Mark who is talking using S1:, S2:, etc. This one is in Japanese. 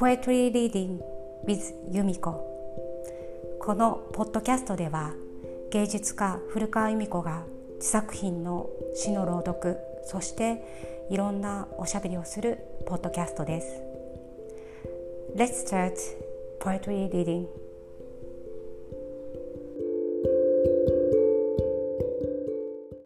S1: Poetry Reading with Yumiko. このポッドキャストでは芸術家古川由美子が自作品の詩の朗読そしていろんなおしゃべりをするポッドキャストです。Let's start poetry reading.